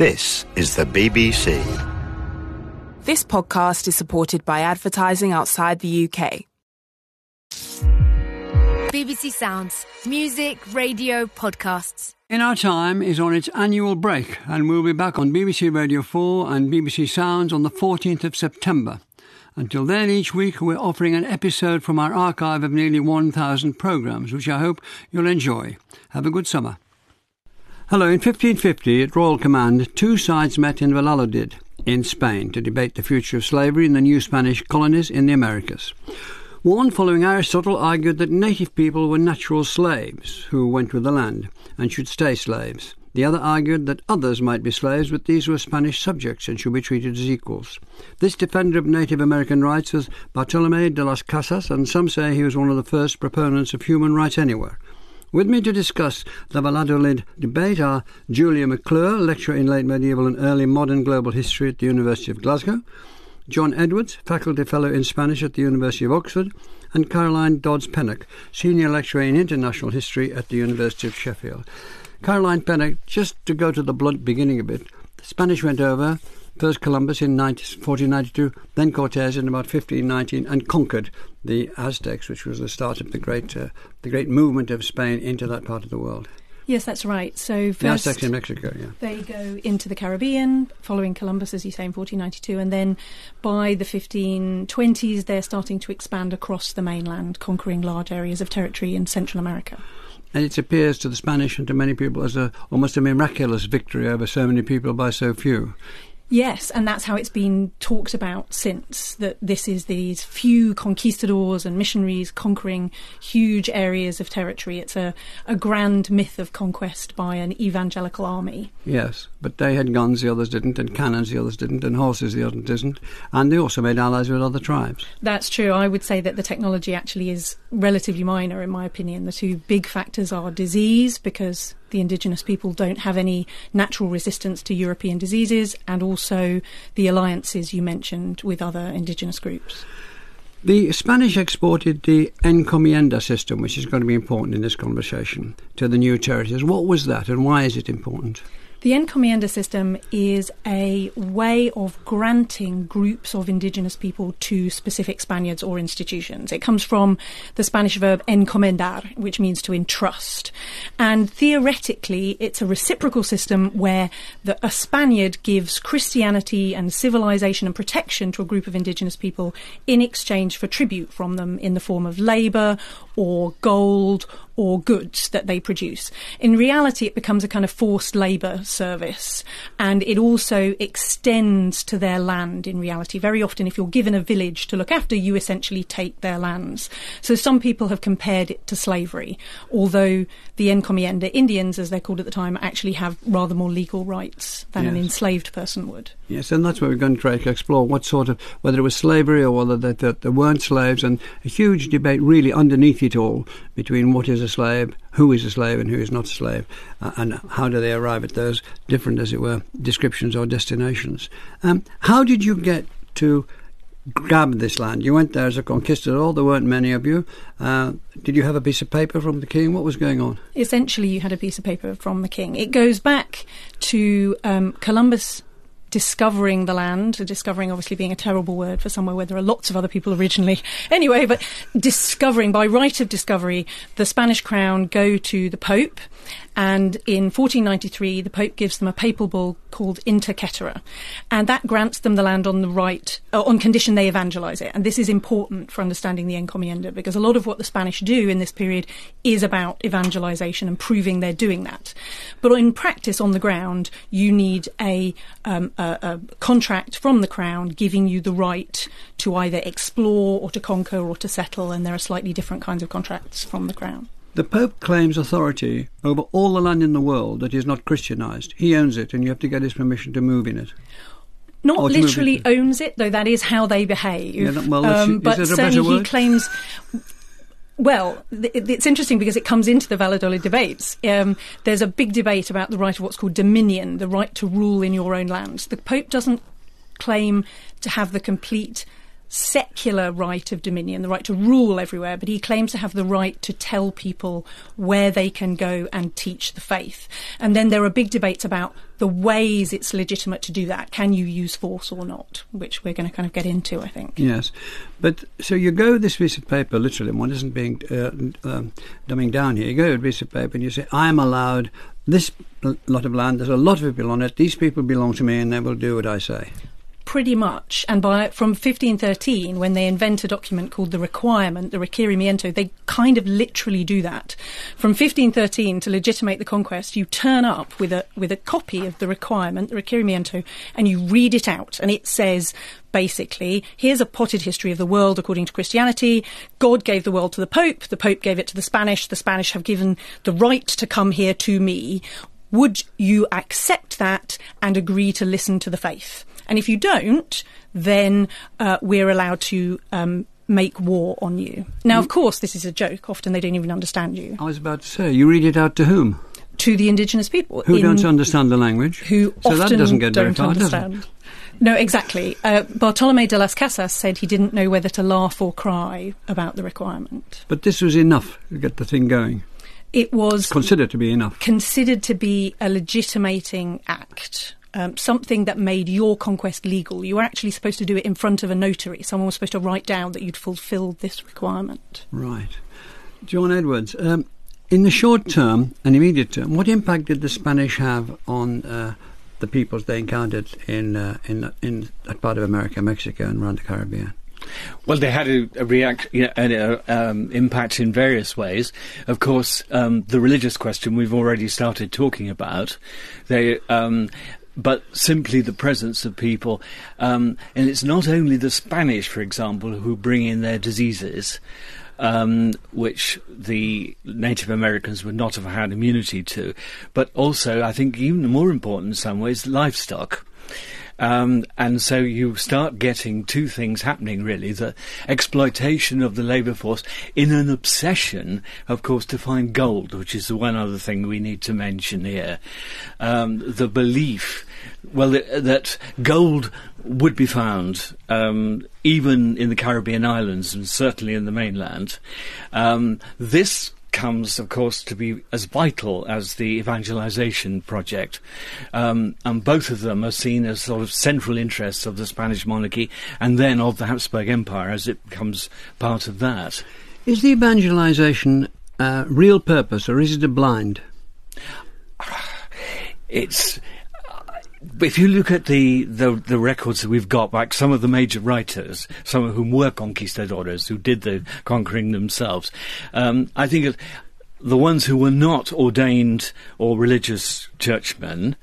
This is the BBC. This podcast is supported by advertising outside the UK. BBC Sounds. Music, radio, podcasts. In Our Time is on its annual break, and we'll be back on BBC Radio 4 and BBC Sounds on the 14th of September. Until then, each week we're offering an episode from our archive of nearly 1,000 programmes, which I hope you'll enjoy. Have a good summer. Hello, in 1550 at Royal Command, two sides met in Valladolid, in Spain, to debate the future of slavery in the new Spanish colonies in the Americas. One, following Aristotle, argued that native people were natural slaves who went with the land and should stay slaves. The other argued that others might be slaves, but these were Spanish subjects and should be treated as equals. This defender of Native American rights was Bartolome de las Casas, and some say he was one of the first proponents of human rights anywhere. With me to discuss the Valladolid debate are Julia McClure, lecturer in late medieval and early modern global history at the University of Glasgow, John Edwards, Faculty Fellow in Spanish at the University of Oxford, and Caroline Dodds Pennock, Senior Lecturer in International History at the University of Sheffield. Caroline Pennock, just to go to the blunt beginning a bit, the Spanish went over, first Columbus in 1492, then Cortes in about 1519, and conquered the Aztecs, which was the start of the great, uh, the great movement of Spain into that part of the world. Yes, that's right. So the Aztecs in Mexico, yeah. They go into the Caribbean, following Columbus, as you say, in 1492, and then by the 1520s, they're starting to expand across the mainland, conquering large areas of territory in Central America. And it appears to the Spanish and to many people as a almost a miraculous victory over so many people by so few. Yes, and that's how it's been talked about since that this is these few conquistadors and missionaries conquering huge areas of territory. It's a, a grand myth of conquest by an evangelical army. Yes, but they had guns, the others didn't, and cannons, the others didn't, and horses, the others didn't, and they also made allies with other tribes. That's true. I would say that the technology actually is relatively minor, in my opinion. The two big factors are disease, because the indigenous people don't have any natural resistance to European diseases, and also the alliances you mentioned with other indigenous groups. The Spanish exported the encomienda system, which is going to be important in this conversation, to the new territories. What was that, and why is it important? The encomienda system is a way of granting groups of indigenous people to specific Spaniards or institutions. It comes from the Spanish verb encomendar, which means to entrust. And theoretically, it's a reciprocal system where the, a Spaniard gives Christianity and civilization and protection to a group of indigenous people in exchange for tribute from them in the form of labour or gold or goods that they produce. In reality, it becomes a kind of forced labour service and it also extends to their land in reality. Very often, if you're given a village to look after, you essentially take their lands. So some people have compared it to slavery, although the encomienda Indians, as they're called at the time, actually have rather more legal rights than yes. an enslaved person would. Yes, and that's what we're going to try to explore what sort of, whether it was slavery or whether they, they, they weren't slaves, and a huge debate really underneath it all between what is a slave, who is a slave, and who is not a slave, uh, and how do they arrive at those different, as it were, descriptions or destinations. Um, how did you get to grab this land? You went there as a conquistador. There weren't many of you. Uh, did you have a piece of paper from the king? What was going on? Essentially, you had a piece of paper from the king. It goes back to um, Columbus discovering the land, discovering obviously being a terrible word for somewhere where there are lots of other people originally. Anyway, but discovering, by right of discovery, the Spanish crown go to the Pope. And in 1493, the Pope gives them a papal bull called Inter Caetera, and that grants them the land on the right, uh, on condition they evangelise it. And this is important for understanding the encomienda because a lot of what the Spanish do in this period is about evangelization and proving they're doing that. But in practice, on the ground, you need a, um, a, a contract from the Crown giving you the right to either explore or to conquer or to settle, and there are slightly different kinds of contracts from the Crown. The Pope claims authority over all the land in the world that is not Christianized. He owns it, and you have to get his permission to move in it. Not literally owns it, though that is how they behave. Yeah, well, um, but certainly he claims. Well, it's interesting because it comes into the Valladolid debates. Um, there's a big debate about the right of what's called dominion, the right to rule in your own land. The Pope doesn't claim to have the complete secular right of dominion, the right to rule everywhere, but he claims to have the right to tell people where they can go and teach the faith. And then there are big debates about the ways it's legitimate to do that. Can you use force or not? Which we're going to kind of get into, I think. Yes, but so you go with this piece of paper, literally, one isn't being uh, um, dumbing down here. You go to a piece of paper and you say, I'm allowed this lot of land, there's a lot of people on it, these people belong to me and they will do what I say pretty much. And by from 1513, when they invent a document called the Requirement, the Requerimiento, they kind of literally do that. From 1513 to legitimate the conquest, you turn up with a with a copy of the Requirement, the Requerimiento, and you read it out, and it says basically, here's a potted history of the world according to Christianity. God gave the world to the Pope. The Pope gave it to the Spanish. The Spanish have given the right to come here to me. Would you accept that and agree to listen to the faith? And if you don't, then uh, we're allowed to um, make war on you. Now, of course, this is a joke. Often they don't even understand you. I was about to say, you read it out to whom? To the indigenous people. Who don't understand the language. Who so often that doesn't get don't very far, understand. No, exactly. Uh, Bartolome de las Casas said he didn't know whether to laugh or cry about the requirement. But this was enough to get the thing going. It was it's considered to be enough. Considered to be a legitimating act um, something that made your conquest legal. You were actually supposed to do it in front of a notary. Someone was supposed to write down that you'd fulfilled this requirement. Right. John Edwards, um, in the short term and immediate term, what impact did the Spanish have on uh, the peoples they encountered in, uh, in, in that part of America, Mexico, and around the Caribbean? Well, they had a, a react, you know, an uh, um, impact in various ways. Of course, um, the religious question we've already started talking about. They um, but simply the presence of people. Um, and it's not only the Spanish, for example, who bring in their diseases. Um, which the Native Americans would not have had immunity to, but also, I think, even more important in some ways, livestock. Um, and so you start getting two things happening really the exploitation of the labour force in an obsession, of course, to find gold, which is the one other thing we need to mention here. Um, the belief, well, that, that, gold would be found um, even in the Caribbean islands and certainly in the mainland. Um, this comes, of course, to be as vital as the evangelization project. Um, and both of them are seen as sort of central interests of the Spanish monarchy and then of the Habsburg Empire as it becomes part of that. Is the evangelization a real purpose or is it a blind? It's if you look at the, the, the records that we've got, like some of the major writers, some of whom were conquistadores, who did the conquering themselves, um, I think the ones who were not ordained or religious churchmen,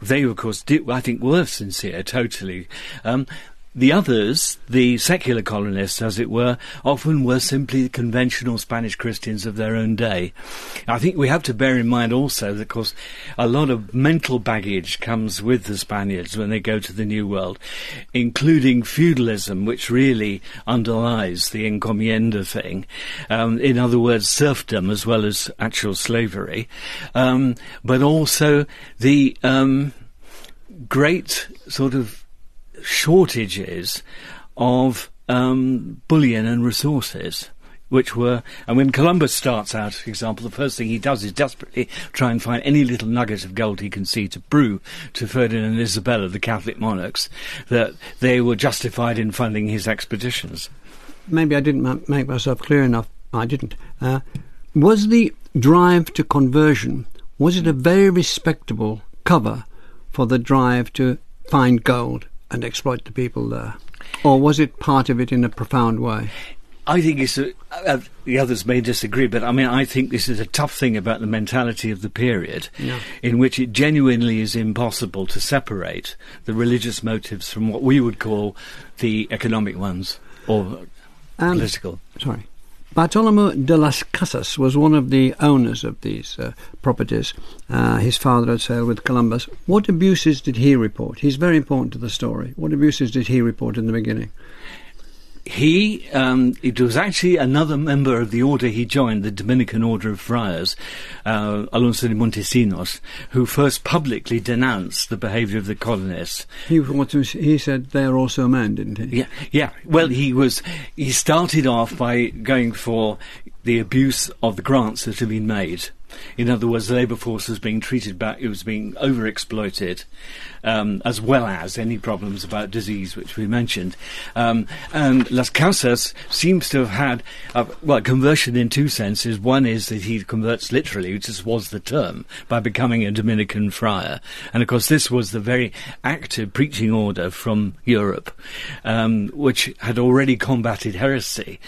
they of course did, I think, were sincere, totally. Um, the others, the secular colonists, as it were, often were simply conventional Spanish Christians of their own day. I think we have to bear in mind also that, of course, a lot of mental baggage comes with the Spaniards when they go to the New World, including feudalism, which really underlies the encomienda thing. Um, in other words, serfdom as well as actual slavery, um, but also the um, great sort of shortages of um, bullion and resources. Which were, and when Columbus starts out, for example, the first thing he does is desperately try and find any little nugget of gold he can see to prove to Ferdinand and Isabella, the Catholic monarchs, that they were justified in funding his expeditions. Maybe I didn't make myself clear enough. I didn't. Uh, was the drive to conversion was it a very respectable cover for the drive to find gold? And exploit the people there? Or was it part of it in a profound way? I think it's a, uh, the others may disagree, but I mean, I think this is a tough thing about the mentality of the period, yeah. in which it genuinely is impossible to separate the religious motives from what we would call the economic ones or um, political. Sorry. Bartolomeo de las Casas was one of the owners of these uh, properties. Uh, his father had sailed with Columbus. What abuses did he report? He's very important to the story. What abuses did he report in the beginning? He um, it was actually another member of the order he joined, the Dominican Order of Friars, uh, Alonso de Montesinos, who first publicly denounced the behaviour of the colonists. He, he said they're also men, didn't he? Yeah, yeah. Well, he was. He started off by going for the abuse of the grants that had been made. In other words, the labour force was being treated back, it was being overexploited, um, as well as any problems about disease, which we mentioned. Um, and Las Casas seems to have had, a, well, conversion in two senses. One is that he converts literally, which just was the term, by becoming a Dominican friar. And of course, this was the very active preaching order from Europe, um, which had already combated heresy.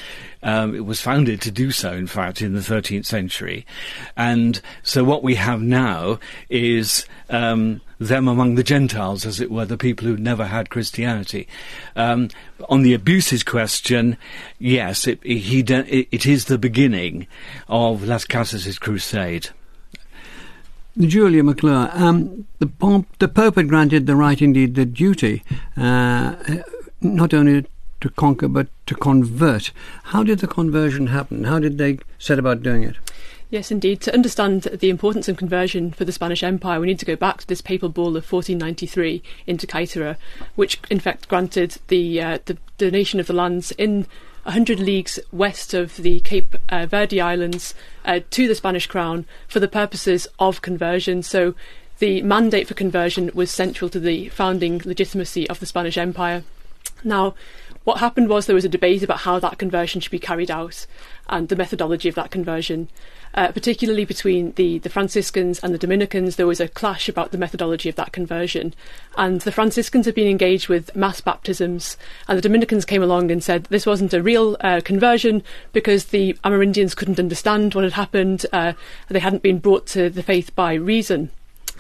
Um, it was founded to do so, in fact, in the 13th century. And so what we have now is um, them among the Gentiles, as it were, the people who never had Christianity. Um, on the abuses question, yes, it, he de- it is the beginning of Las Casas' crusade. Julia McClure, um, the, Pope, the Pope had granted the right, indeed, the duty, uh, not only to conquer but to convert. How did the conversion happen? How did they set about doing it? Yes, indeed. To understand the importance of conversion for the Spanish Empire, we need to go back to this papal bull of 1493 Inter Caetera, which in fact granted the uh, the donation of the lands in 100 leagues west of the Cape uh, Verde Islands uh, to the Spanish crown for the purposes of conversion. So the mandate for conversion was central to the founding legitimacy of the Spanish Empire. Now, what happened was there was a debate about how that conversion should be carried out and the methodology of that conversion. Uh, particularly between the, the Franciscans and the Dominicans, there was a clash about the methodology of that conversion. And the Franciscans had been engaged with mass baptisms, and the Dominicans came along and said this wasn't a real uh, conversion because the Amerindians couldn't understand what had happened, uh, they hadn't been brought to the faith by reason.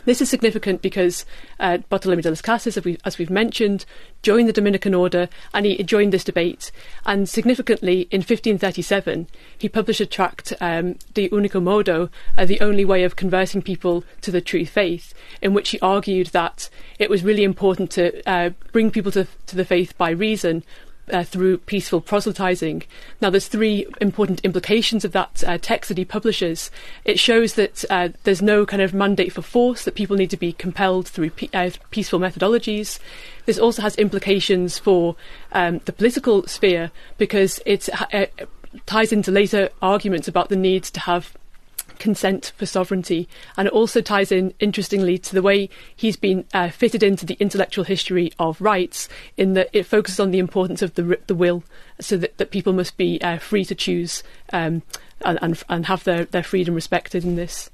This is significant because uh, Bartolomé de las Casas, as, we, as we've mentioned, joined the Dominican order and he joined this debate. And significantly, in 1537, he published a tract, um, De Unico Modo, uh, The Only Way of Converting People to the True Faith, in which he argued that it was really important to uh, bring people to, to the faith by reason, uh, through peaceful proselytizing. Now, there's three important implications of that uh, text that he publishes. It shows that uh, there's no kind of mandate for force, that people need to be compelled through pe- uh, peaceful methodologies. This also has implications for um, the political sphere because it uh, ties into later arguments about the need to have consent for sovereignty. And it also ties in, interestingly, to the way he's been uh, fitted into the intellectual history of rights, in that it focuses on the importance of the, the will, so that, that people must be uh, free to choose um, and, and, and have their, their freedom respected in this.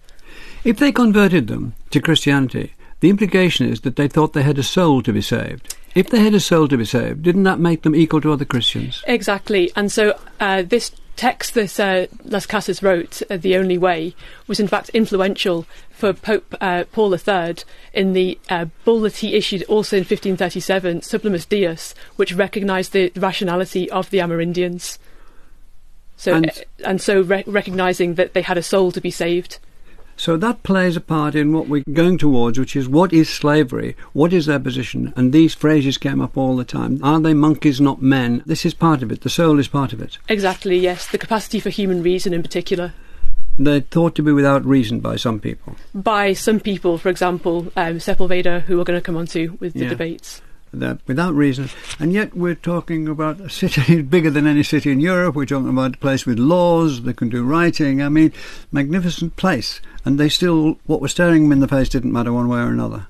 If they converted them to Christianity, the implication is that they thought they had a soul to be saved. If they had a soul to be saved, didn't that make them equal to other Christians? Exactly. And so uh, this text that uh, Las Casas wrote, uh, The Only Way, was in fact influential for Pope uh, Paul III in the uh, bull that he issued also in 1537, Sublimis Deus, which recognised the rationality of the Amerindians. So, and, uh, and so re- recognising that they had a soul to be saved. So that plays a part in what we're going towards, which is what is slavery? What is their position? And these phrases came up all the time. Are they monkeys, not men? This is part of it. The soul is part of it. Exactly, yes. The capacity for human reason in particular. They're thought to be without reason by some people. By some people, for example, um, Sepulveda, who we're going to come on to with the yeah. debates that without reason. And yet we're talking about a city bigger than any city in Europe. We're talking about a place with laws, that can do writing. I mean, magnificent place. And they still, what was staring them in the face didn't matter one way or another.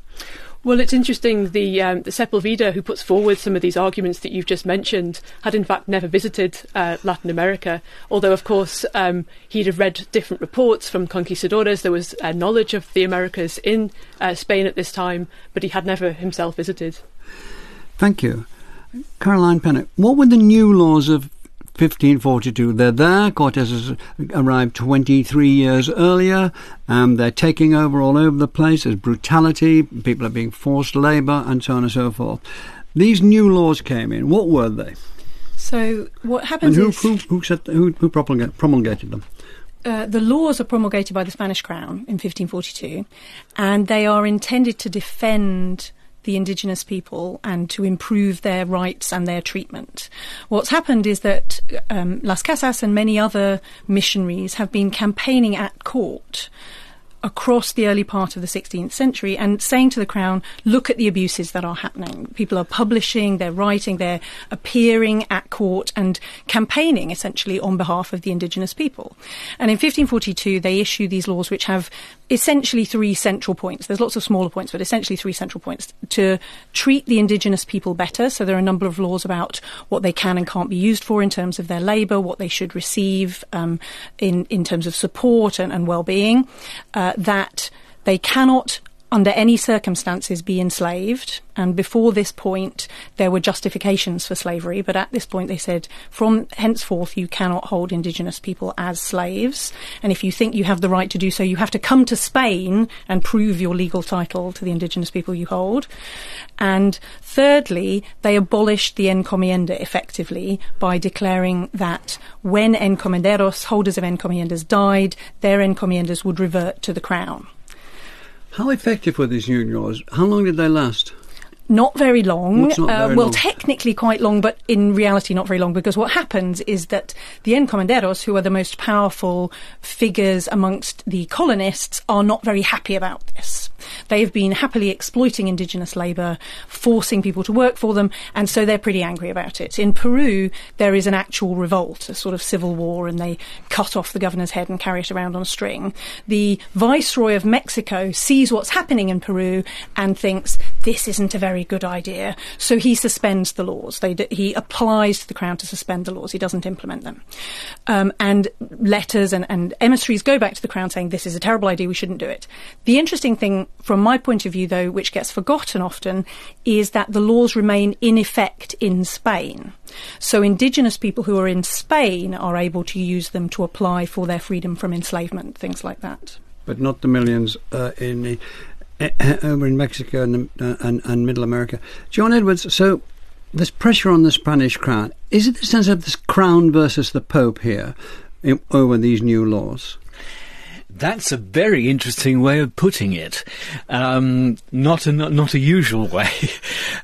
Well, it's interesting. The, um, the Sepulveda, who puts forward some of these arguments that you've just mentioned, had in fact never visited uh, Latin America. Although, of course, um, he'd have read different reports from conquistadores. There was uh, knowledge of the Americas in uh, Spain at this time, but he had never himself visited. Thank you. Caroline Pennock, what were the new laws of 1542? They're there. Cortes has arrived 23 years earlier. Um, they're taking over all over the place. There's brutality. People are being forced labour and so on and so forth. These new laws came in. What were they? So what happens and who, is... Who, who, set, who, who promulgated them? Uh, the laws are promulgated by the Spanish Crown in 1542, and they are intended to defend the indigenous people and to improve their rights and their treatment. What's happened is that um, Las Casas and many other missionaries have been campaigning at court across the early part of the 16th century and saying to the Crown, look at the abuses that are happening. People are publishing, they're writing, they're appearing at court and campaigning essentially on behalf of the indigenous people. And in 1542, they issue these laws which have essentially three central points. There's lots of smaller points, but essentially three central points to treat the indigenous people better. So there are a number of laws about what they can and can't be used for in terms of their labour, what they should receive um, in in terms of support and, and well-being. Uh, that they cannot under any circumstances be enslaved. And before this point, there were justifications for slavery, but at this point they said, from henceforth, you cannot hold indigenous people as slaves. And if you think you have the right to do so, you have to come to Spain and prove your legal title to the indigenous people you hold. And thirdly, they abolished the encomienda effectively by declaring that when encomenderos, holders of encomiendas, died, their encomiendas would revert to the crown. How effective were these new laws? How long did they last? Not very long. Not uh, well, long? technically quite long, but in reality not very long because what happens is that the encomenderos, who are the most powerful figures amongst the colonists, are not very happy about this. They've been happily exploiting indigenous labour, forcing people to work for them, and so they're pretty angry about it. In Peru, there is an actual revolt, a sort of civil war, and they cut off the governor's head and carry it around on a string. The viceroy of Mexico sees what's happening in Peru and thinks this isn't a very good idea, so he suspends the laws. They he applies to the crown to suspend the laws. He doesn't implement them. Um, and letters and, and emissaries go back to the crown saying this is a terrible idea. We shouldn't do it. The interesting thing, from my point of view, though, which gets forgotten often, is that the laws remain in effect in Spain. So indigenous people who are in Spain are able to use them to apply for their freedom from enslavement, things like that. But not the millions uh, in the, over in Mexico and, uh, and and Middle America. John Edwards. So there's pressure on the Spanish crown. Is it the sense of this crown versus the Pope here in, over these new laws? That's a very interesting way of putting it. Um, not a not, not a usual way,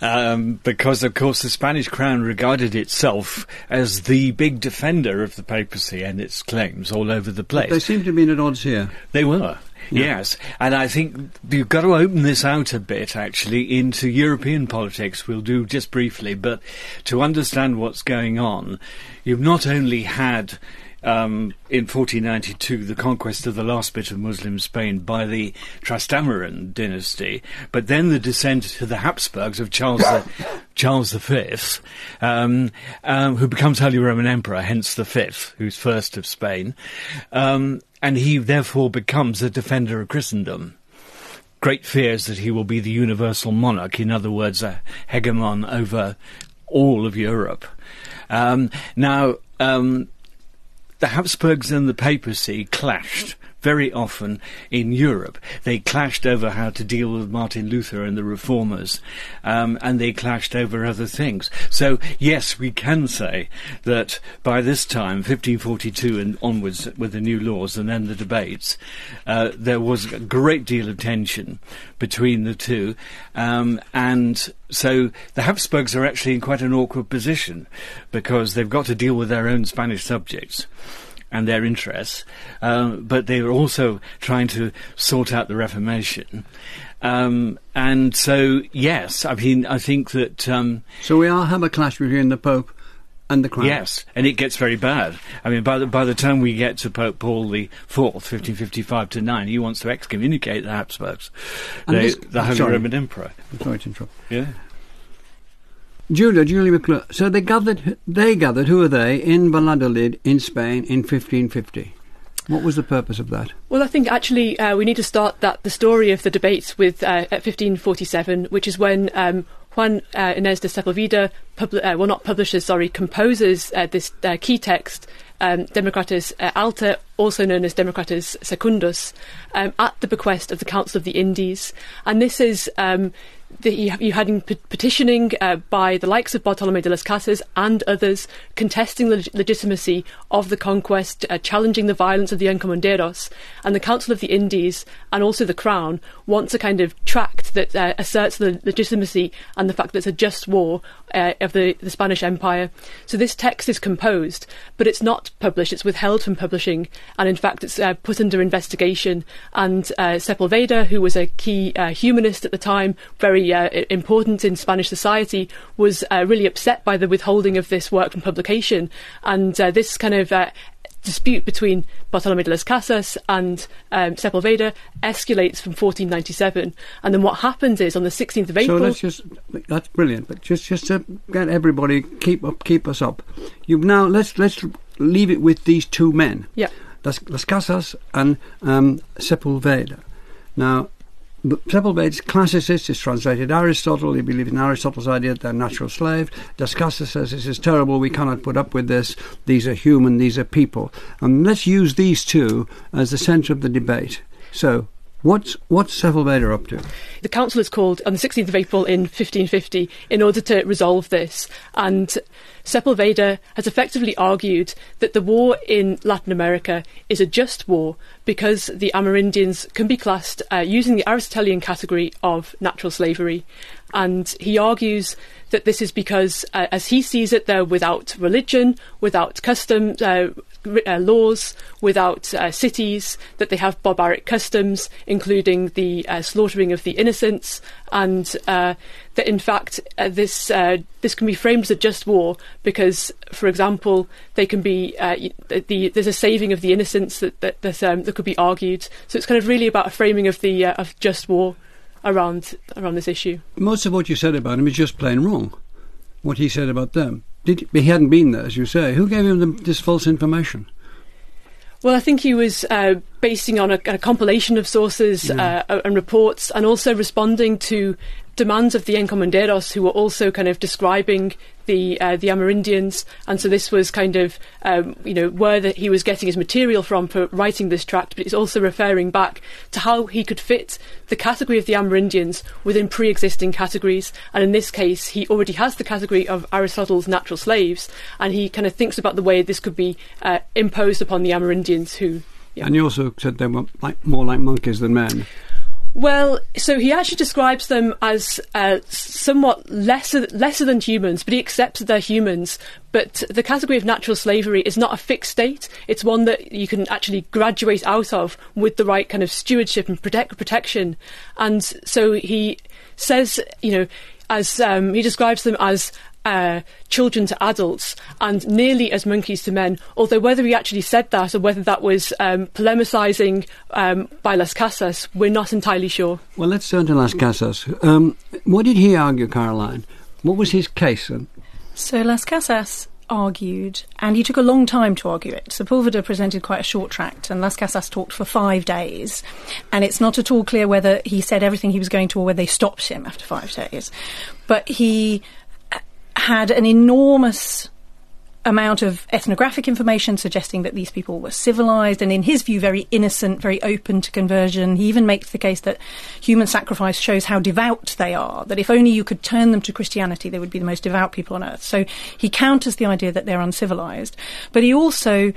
um, because of course the Spanish crown regarded itself as the big defender of the papacy and its claims all over the place. They seem to be at odds here. They were. Yes, and I think you've got to open this out a bit actually into European politics. We'll do just briefly, but to understand what's going on, you've not only had um, in 1492 the conquest of the last bit of Muslim Spain by the Trastamaran dynasty, but then the descent to the Habsburgs of Charles the, Charles V, um, um, who becomes Holy Roman Emperor, hence the fifth, who's first of Spain, um, and he therefore becomes the defender of Christendom. Great fears that he will be the universal monarch, in other words, a hegemon over all of Europe. Um, now, um, the Habsburgs and the papacy clashed very often in Europe. They clashed over how to deal with Martin Luther and the reformers, um, and they clashed over other things. So, yes, we can say that by this time, 1542 and onwards, with the new laws and then the debates, uh, there was a great deal of tension between the two, um, and so the Habsburgs are actually in quite an awkward position because they've got to deal with their own Spanish subjects and their interests, um, but they were also trying to sort out the Reformation. Um, and so, yes, I mean, I think that. Um, So we are have a clash between the Pope and the crown. Yes, and it gets very bad. I mean, by the by the time we get to Pope Paul the Fourth, fifteen fifty five to nine, he wants to excommunicate the Habsburgs, this- the Holy sorry. Roman Emperor. I'm sorry to interrupt. Yeah. Julia, Julie McClure. So they gathered. They gathered. Who are they in Valladolid in Spain in 1550? What was the purpose of that? Well, I think actually uh, we need to start that the story of the debates with uh, at 1547, which is when um, Juan uh, Ginés de Sepulveda, publi- uh, well, not publishes, sorry, composes uh, this uh, key text, um, Democrates uh, Alter, also known as Democrates Secundus, um, at the bequest of the Council of the Indies, and this is. Um, the, you, you had in petitioning uh, by the likes of Bartolome de las Casas and others contesting the leg- legitimacy of the conquest, uh, challenging the violence of the encomenderos, and the Council of the Indies and also the Crown wants a kind of tract that uh, asserts the legitimacy and the fact that it's a just war uh, of the, the Spanish Empire. So this text is composed, but it's not published, it's withheld from publishing, and in fact it's uh, put under investigation. And uh, Sepulveda, who was a key humanist at the time, very uh, i- important in Spanish society, was uh, really upset by the withholding of this work from publication. And uh, this kind of uh, dispute between Bartolome de las Casas and um, Sepulveda escalates from 1497. And then what happens is on the 16th of So April. let's just that's brilliant, but just just to get everybody keep up keep us up. You've now let's let's leave it with these two men. Yeah. Las, Las Casas and um, Sepulveda. Now, b- Sepulveda's classicist has translated Aristotle. He believes in Aristotle's idea that they're natural slave. Las Casas says this is terrible. We cannot put up with this. These are human. These are people. And let's use these two as the centre of the debate. So, what's what's Sepulveda up to? The council is called on the 16th of April in 1550 in order to resolve this. And Sepulveda has effectively argued that the war in Latin America is a just war because the Amerindians can be classed uh, using the Aristotelian category of natural slavery. And he argues that this is because, uh, as he sees it, they're without religion, without custom, uh, uh, laws, without uh, cities, that they have barbaric customs, including the uh, slaughtering of the innocents, and uh, that in fact uh, this uh, this can be framed as a just war because, for example, they can be the, the there's a saving of the innocents that that that, um, that could be argued. So it's kind of really about a framing of the of just war around around this issue. Most of what you said about him is just plain wrong. What he said about them. Did, he hadn't been there, as you say. Who gave him the, this false information? Well, I think he was uh, basing on a, a compilation of sources uh, and reports, and also responding to demands of the encomenderos, who were also kind of describing the uh, the Amerindians, and so this was kind of um, you know where that he was getting his material from for writing this tract, but it's also referring back to how he could fit the category of the Amerindians within pre-existing categories, and in this case, he already has the category of Aristotle's natural slaves, and he kind of thinks about the way this could be uh, imposed upon the Amerindians who. Yeah. And you also said they were like, more like monkeys than men. Well, so he actually describes them as uh, somewhat lesser lesser than humans, but he accepts that they're humans. But the category of natural slavery is not a fixed state; it's one that you can actually graduate out of with the right kind of stewardship and protect, protection. And so he says, you know, as um, he describes them as uh, children to adults and nearly as monkeys to men. Although whether he actually said that or whether that was um, polemicising um, by Las Casas, we're not entirely sure. Well, let's turn to Las Casas. Um, what did he argue, Caroline? What was his case? And So Las Casas argued, and he took a long time to argue it. So Sepulveda presented quite a short tract, and Las Casas talked for five days. And it's not at all clear whether he said everything he was going to or whether they stopped him after five days. But he had an enormous amount of ethnographic information suggesting that these people were civilized and, in his view, very innocent, very open to conversion. He even makes the case that human sacrifice shows how devout they are, that if only you could turn them to Christianity, they would be the most devout people on earth. So he counters the idea that they're uncivilized. But he also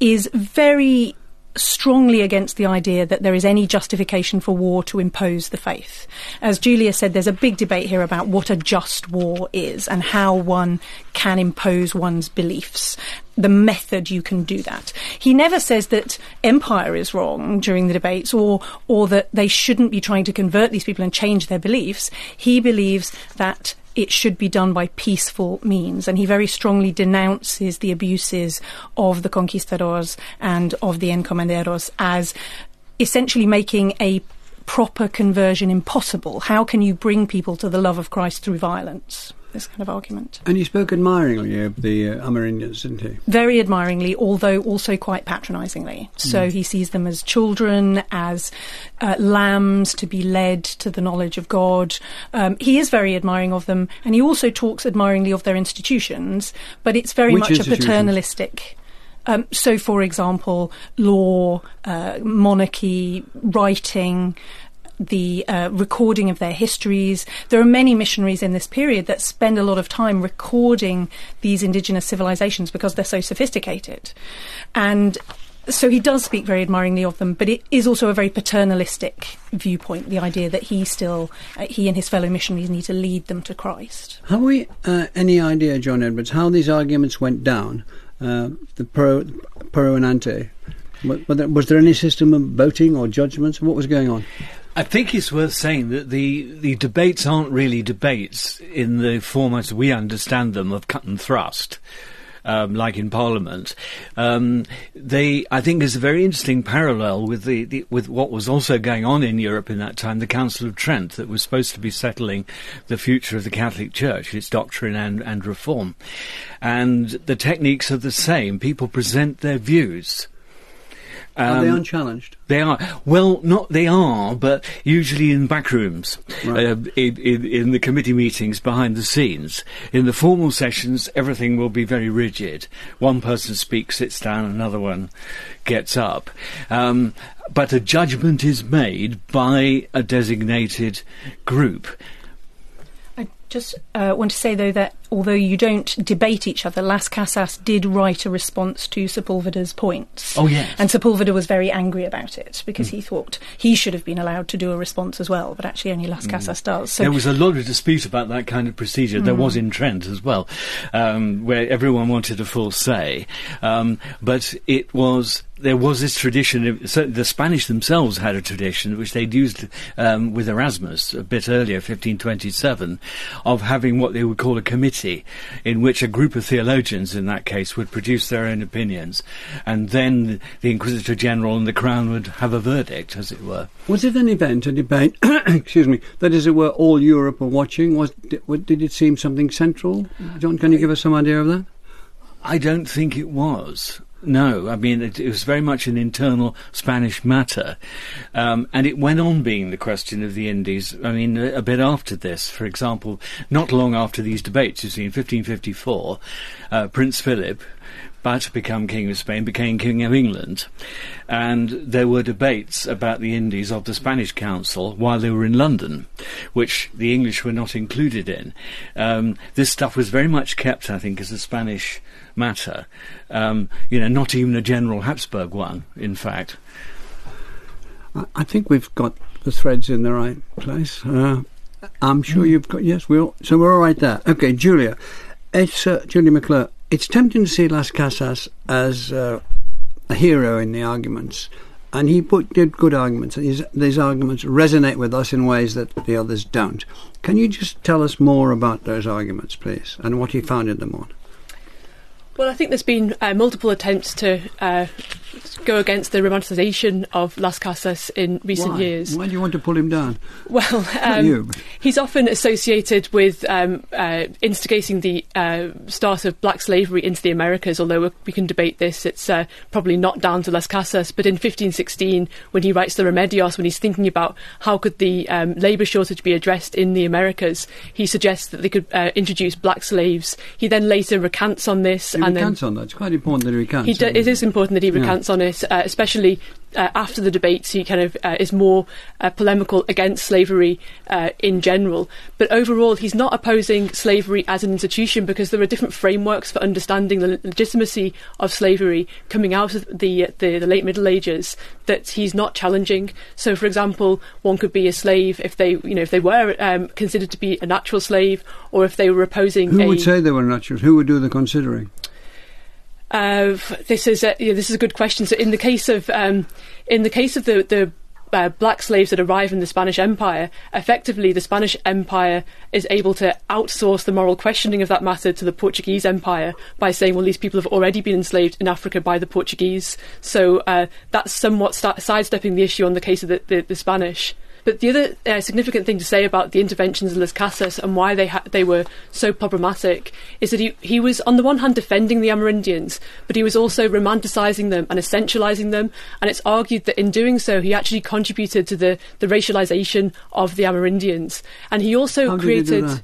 is very strongly against the idea that there is any justification for war to impose the faith. As Julia said, there's a big debate here about what a just war is and how one can impose one's beliefs. The method you can do that. He never says that empire is wrong during the debates or, or that they shouldn't be trying to convert these people and change their beliefs. He believes that it should be done by peaceful means. And he very strongly denounces the abuses of the conquistadors and of the encomenderos as essentially making a proper conversion impossible. How can you bring people to the love of Christ through violence? This kind of argument. and he spoke admiringly of the uh, Amerindians, didn't he? Very admiringly, although also quite patronisingly. So he sees them as children, as uh, lambs to be led to the knowledge of God. Um, he is very admiring of them, and he also talks admiringly of their institutions, but it's very Which much a paternalistic. Um, so, for example, law, uh, monarchy, writing, the uh, recording of their histories. There are many missionaries in this period that spend a lot of time recording these indigenous civilizations because they're so sophisticated. And so he does speak very admiringly of them, but it is also a very paternalistic viewpoint. The idea that he still, uh, he and his fellow missionaries need to lead them to Christ. Have we uh, any idea, John Edwards, how these arguments went down? Uh, the pro, pro and ante. Was there any system of voting or judgments? What was going on? I think it's worth saying that the, the debates aren't really debates in the format we understand them of cut and thrust um, like in Parliament. Um, they, I think, is a very interesting parallel with the, the, with what was also going on in Europe in that time, the Council of Trent, that was supposed to be settling the future of the Catholic Church, its doctrine and, and reform. And the techniques are the same. People present their views. Um, are they um, unchallenged? They are. Well, not they are, but usually in back rooms, right. uh, in, in, in, the committee meetings behind the scenes. In the formal sessions, everything will be very rigid. One person speaks, sits down, another one gets up. Um, but a judgment is made by a designated group. I just uh, want to say, though, that although you don't debate each other, Las Casas did write a response to Sepulveda's points. Oh, yes. And Sepulveda was very angry about it because mm. he thought he should have been allowed to do a response as well, but actually only Las hmm. Casas mm. does. So there was a lot of dispute about that kind of procedure. Mm. There was in Trent as well, um, where everyone wanted a full say. Um, but it was there was this tradition. So the Spanish themselves had a tradition which they'd used um, with Erasmus a bit earlier, 1527, of having what they would call a committee in which a group of theologians, in that case, would produce their own opinions, and then the Inquisitor General and the Crown would have a verdict, as it were. Was it an event, a debate, excuse me, that, as it were, all Europe were watching? Was Did it seem something central? John, can you give us some idea of that? I don't think it was. No, I mean, it, it, was very much an internal Spanish matter. Um, and it went on being the question of the Indies, I mean, a, a, bit after this. For example, not long after these debates, you see, in 1554, uh, Prince Philip, about to become King of Spain, became King of England. And there were debates about the Indies of the Spanish Council while they were in London, which the English were not included in. Um, this stuff was very much kept, I think, as a Spanish matter. Um, you know, not even a General Habsburg one, in fact. I think we've got the threads in the right place. Uh, I'm sure mm. you've got yes. We're so we're all right there. Okay, Julia. It's uh, Julia McClure it's tempting to see Las Casas as uh, a hero in the arguments, and he put, did good arguments. These, these arguments resonate with us in ways that the others don't. Can you just tell us more about those arguments, please, and what he founded them on? Well, I think there's been uh, multiple attempts to uh, go against the romanticisation of Las Casas in recent Why? years. Why do you want to pull him down? Well, um, he's often associated with um, uh, instigating the uh, start of black slavery into the Americas, although we can debate this. It's uh, probably not down to Las Casas, but in 1516, when he writes the Remedios, when he's thinking about how could the um, labour shortage be addressed in the Americas, he suggests that they could uh, introduce black slaves. He then later recants on this. He and recants then on that. It's quite important that he recants. He it is important that he recants on it, uh, especially uh, after the debates. He kind of uh, is more uh, polemical against slavery uh, in general. But overall, he's not opposing slavery as an institution because there are different frameworks for understanding the legitimacy of slavery coming out of the, the, the late Middle Ages that he's not challenging. So, for example, one could be a slave if they, you know, if they were um, considered to be a natural slave, or if they were opposing. Who would say they were natural? Who would do the considering? This is a, this is a good question. So in the case of um, in the case of the the uh, black slaves that arrive in the Spanish Empire, effectively the Spanish Empire is able to outsource the moral questioning of that matter to the Portuguese Empire by saying, well, these people have already been enslaved in Africa by the Portuguese. So uh, that's somewhat st- sidestepping the issue on the case of the, the, the Spanish. But the other uh, significant thing to say about the interventions in Las Casas and why they ha- they were so problematic is that he, he was on the one hand defending the Amerindians, but he was also romanticising them and essentialising them. And it's argued that in doing so, he actually contributed to the, the racialisation of the Amerindians. And he also How created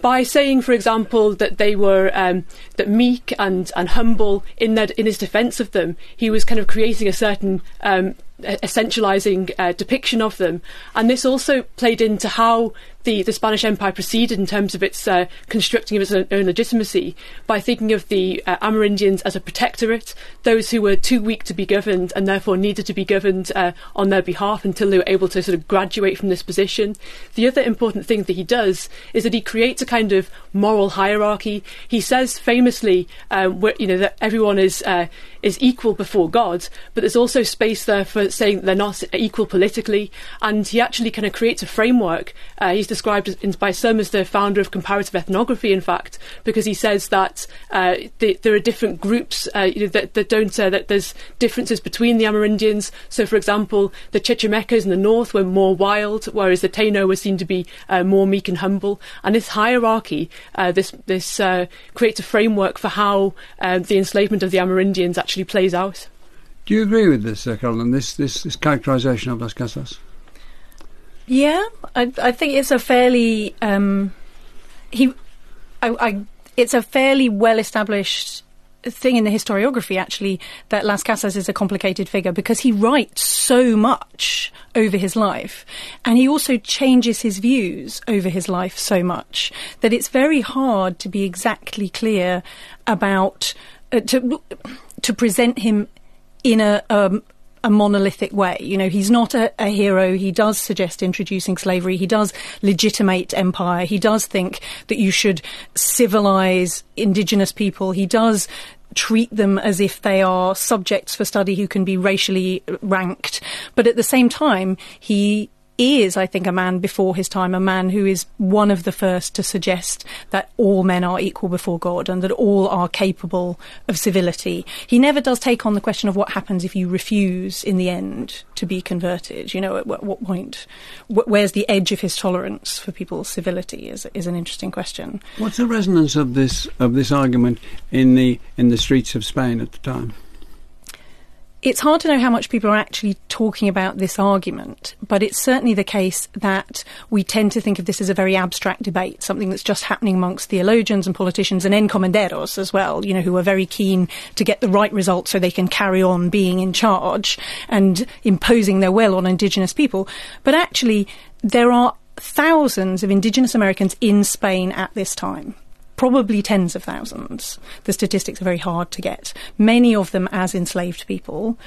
by saying, for example, that they were um, that meek and, and humble in their, in his defence of them, he was kind of creating a certain um, essentializing uh, depiction of them. And this also played into how the, the Spanish Empire proceeded in terms of its uh, constructing of its own, legitimacy by thinking of the uh, Amerindians as a protectorate, those who were too weak to be governed and therefore needed to be governed uh, on their behalf until they were able to sort of graduate from this position. The other important thing that he does is that he creates a kind of moral hierarchy. He says famously, where, you know, that everyone is uh, is equal before God, but there's also space there for saying they're not equal politically. And he actually kind of creates a framework. Uh, he's described as, by some as the founder of comparative ethnography, in fact, because he says that uh, the, there are different groups uh, you know, that, that, don't uh, that there's differences between the Amerindians. So, for example, the Chichimecas in the north were more wild, whereas the Taino were seen to be uh, more meek and humble. And this hierarchy, uh, this this creates a framework for how the enslavement of the Amerindians actually actually plays out. Do you agree with this, uh, Caroline, this, this, this characterisation of Las Casas? Yeah, I, I think it's a fairly um, he, I, I, it's a fairly well established thing in the historiography actually that Las Casas is a complicated figure because he writes so much over his life and he also changes his views over his life so much that it's very hard to be exactly clear about uh, to to present him in a um, a monolithic way. You know, he's not a, a, hero. He does suggest introducing slavery. He does legitimate empire. He does think that you should civilize indigenous people. He does treat them as if they are subjects for study who can be racially ranked. But at the same time, he is, I think, a man before his time, a man who is one of the first to suggest that all men are equal before God and that all are capable of civility. He never does take on the question of what happens if you refuse in the end to be converted. You know, at what, what point, wh- where's the edge of his tolerance for people's civility is, is an interesting question. What's the resonance of this of this argument in the in the streets of Spain at the time? It's hard to know how much people are actually talking about this argument, but it's certainly the case that we tend to think of this as a very abstract debate, something that's just happening amongst theologians and politicians and encomenderos as well, you know, who are very keen to get the right result so they can carry on being in charge and imposing their will on indigenous people. But actually, there are thousands of indigenous Americans in Spain at this time probably tens of thousands. The statistics are very hard to get. Many of them as enslaved people.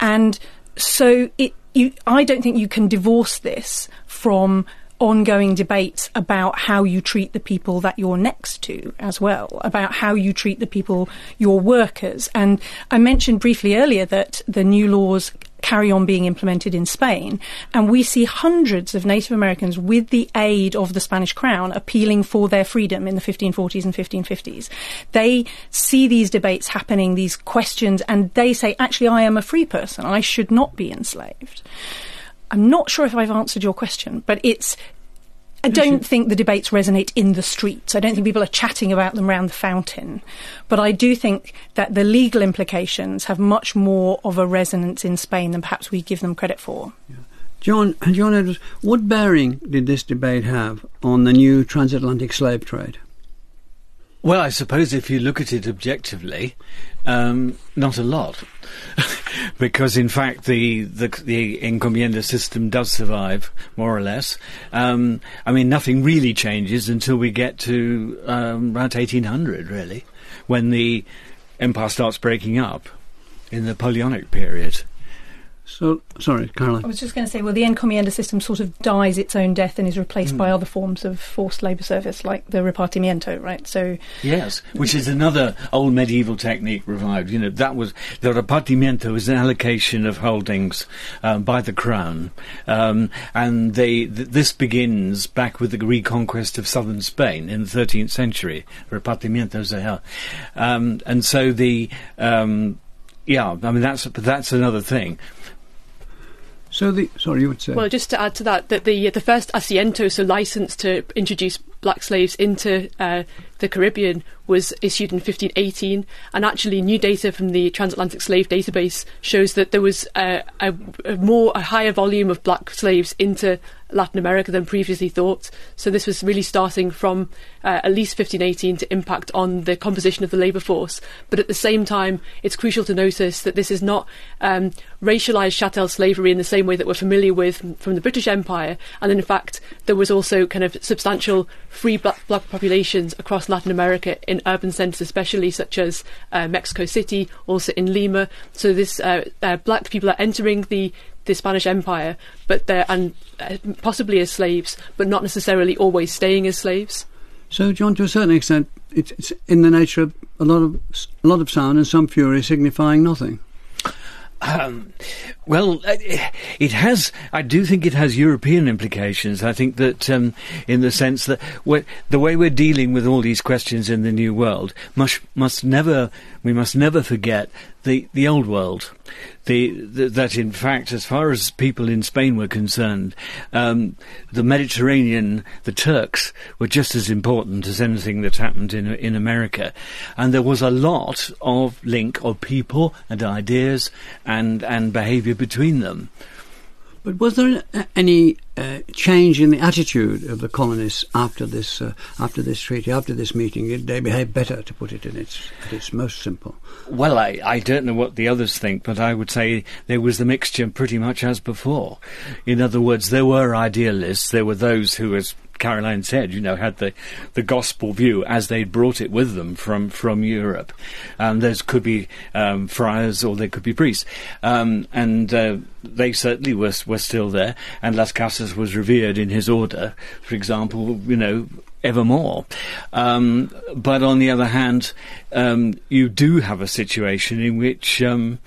And so it, you, I don't think you can divorce this from ongoing debates about how you treat the people that you're next to as well, about how you treat the people, your workers. And I mentioned briefly earlier that the new laws carry on being implemented in Spain. And we see hundreds of Native Americans with the aid of the Spanish crown appealing for their freedom in the 1540s and 1550s. They see these debates happening, these questions, and they say, actually, I am a free person. I should not be enslaved. I'm not sure if I've answered your question, but it's I don't think the debates resonate in the streets. I don't think people are chatting about them around the fountain. But I do think that the legal implications have much more of a resonance in Spain than perhaps we give them credit for. Yeah. John, uh, John Edwards, what bearing did this debate have on the new transatlantic slave trade? Well, I suppose if you look at it objectively, um, not a lot. because in fact the, the, the encomienda system does survive more or less. Um, I mean, nothing really changes until we get to um, around 1800, really, when the empire starts breaking up in the Napoleonic period. So, sorry, Caroline. I was just going to say, well, the encomienda system sort of dies its own death and is replaced mm. by other forms of forced labour service, like the repartimiento, right? So, yes, which is another old medieval technique revived. You know, that was the repartimiento was an allocation of holdings um, by the crown, um, and they th- this begins back with the reconquest of southern Spain in the 13th century. Repartimientos are, um, and so the um, yeah, I mean that's that's another thing. So the sorry, you would say. Well, just to add to that, that the the first asiento, so license to introduce black slaves into uh, the Caribbean was issued in 1518, and actually, new data from the Transatlantic Slave Database shows that there was a, a, a more a higher volume of black slaves into Latin America than previously thought. So this was really starting from uh, at least 1518 to impact on the composition of the labour force. But at the same time, it's crucial to notice that this is not um, racialised chattel slavery in the same way that we're familiar with from the British Empire. And in fact, there was also kind of substantial free black, black populations across Latin America in urban centres, especially such as uh, Mexico City, also in Lima. So this uh, uh, black people are entering the the Spanish Empire, but they're and uh, possibly as slaves, but not necessarily always staying as slaves. So, John, to a certain extent, it's, it's in the nature of a lot of a lot of sound and some fury signifying nothing. Um, well, uh, it has. I do think it has European implications. I think that, um, in the sense that the way we're dealing with all these questions in the new world must must never we must never forget the the old world. The, the, that in fact, as far as people in Spain were concerned, um, the Mediterranean, the Turks, were just as important as anything that happened in in America, and there was a lot of link of people and ideas and and behaviour between them. But was there any uh, change in the attitude of the colonists after this uh, after this treaty, after this meeting? Did they behave better, to put it in its at its most simple? Well, I, I don't know what the others think, but I would say there was the mixture pretty much as before. In other words, there were idealists. There were those who, as Caroline said, you know, had the, the gospel view as they'd brought it with them from, from Europe. And those could be um, friars or they could be priests. Um, and uh, they certainly were, were still there. And Las Casas was revered in his order, for example, you know, evermore. Um, but on the other hand, um, you do have a situation in which um,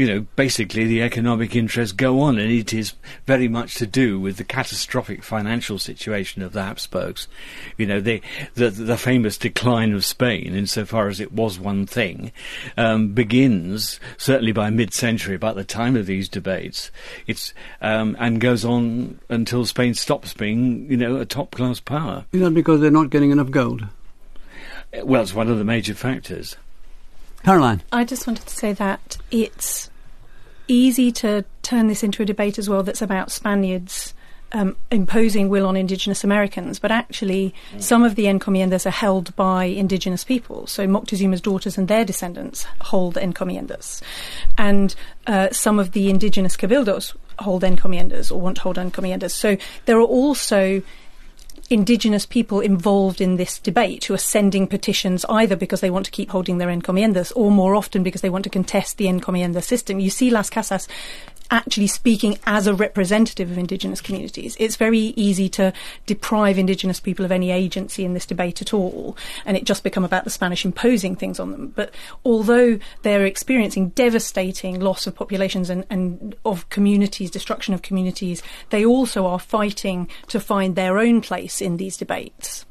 you know, basically the economic interests go on, and it is very much to do with the catastrophic financial situation of the Habsburgs. You know, the the, the famous decline of Spain, insofar as it was one thing, um, begins certainly by mid-century, about the time of these debates. It's um, and goes on until Spain stops being, you know, a top-class power. Is that because they're not getting enough gold? Well, it's one of the major factors. Caroline. I just wanted to say that it's easy to turn this into a debate as well that's about Spaniards um, imposing will on indigenous Americans, but actually mm. some of the encomiendas are held by indigenous people. So Moctezuma's daughters and their descendants hold encomiendas. And uh, some of the indigenous cabildos hold encomiendas or want to hold encomiendas. So there are also indigenous people involved in this debate who are sending petitions either because they want to keep holding their encomiendas or more often because they want to contest the encomienda system. You see Las Casas actually speaking as a representative of Indigenous communities. It's very easy to deprive Indigenous people of any agency in this debate at all, and it just become about the Spanish imposing things on them. But although they're experiencing devastating loss of populations and, and of communities, destruction of communities, they also are fighting to find their own place in these debates.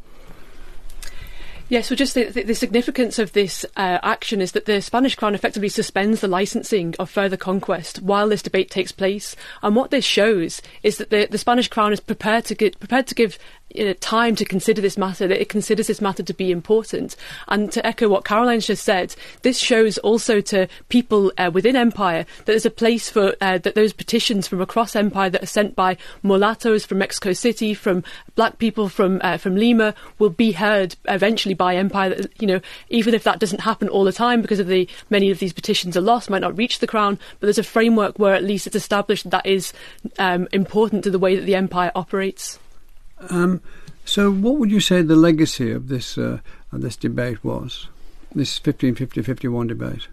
Yes, well, just the, the, the significance of this uh, action is that the Spanish Crown effectively suspends the licensing of further conquest while this debate takes place. And what this shows is that the, the Spanish Crown is prepared to get, prepared to give uh, time to consider this matter, that it considers this matter to be important. And to echo what Caroline just said, this shows also to people uh, within Empire that there's a place for uh, that those petitions from across Empire that are sent by mulattoes from Mexico City, from black people from uh, from Lima, will be heard eventually by Empire. You know, even if that doesn't happen all the time because of the many of these petitions are lost, might not reach the crown, but there's a framework where at least it's established that, that is um, important to the way that the Empire operates. Um, so, what would you say the legacy of this uh, of this debate was? This 1550-51 debate.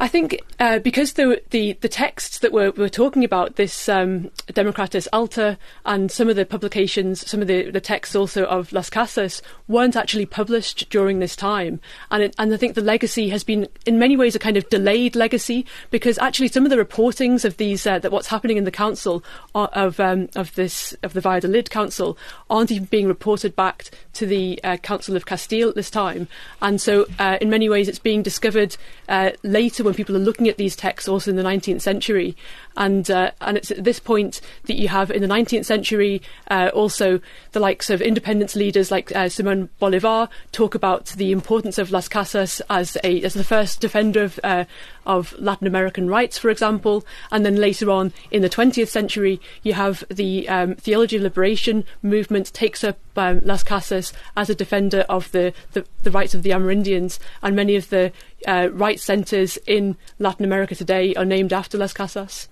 I think uh, because the, the, the texts that we're, we're talking about, this um, Democrates Alter and some of the publications, some of the, the texts also of Las Casas, weren't actually published during this time. And, it, and I think the legacy has been, in many ways, a kind of delayed legacy because actually some of the reportings of these, uh, that what's happening in the council of, um, of this, of the Valladolid Council aren't even being reported back to the uh, Council of Castile at this time. And so, uh, in many ways, it's being discovered uh, later when people are looking at these texts also in the 19th century. And, uh, and it's at this point that you have in the 19th century uh, also the likes of independence leaders like uh, Simon Bolivar talk about the importance of Las Casas as, a, as the first defender of, uh, of Latin American rights, for example. And then later on in the 20th century, you have the um, Theology of Liberation movement takes up um, Las Casas as a defender of the, the, the, rights of the Amerindians, and many of the uh, rights centres in Latin America today are named after Las Casas.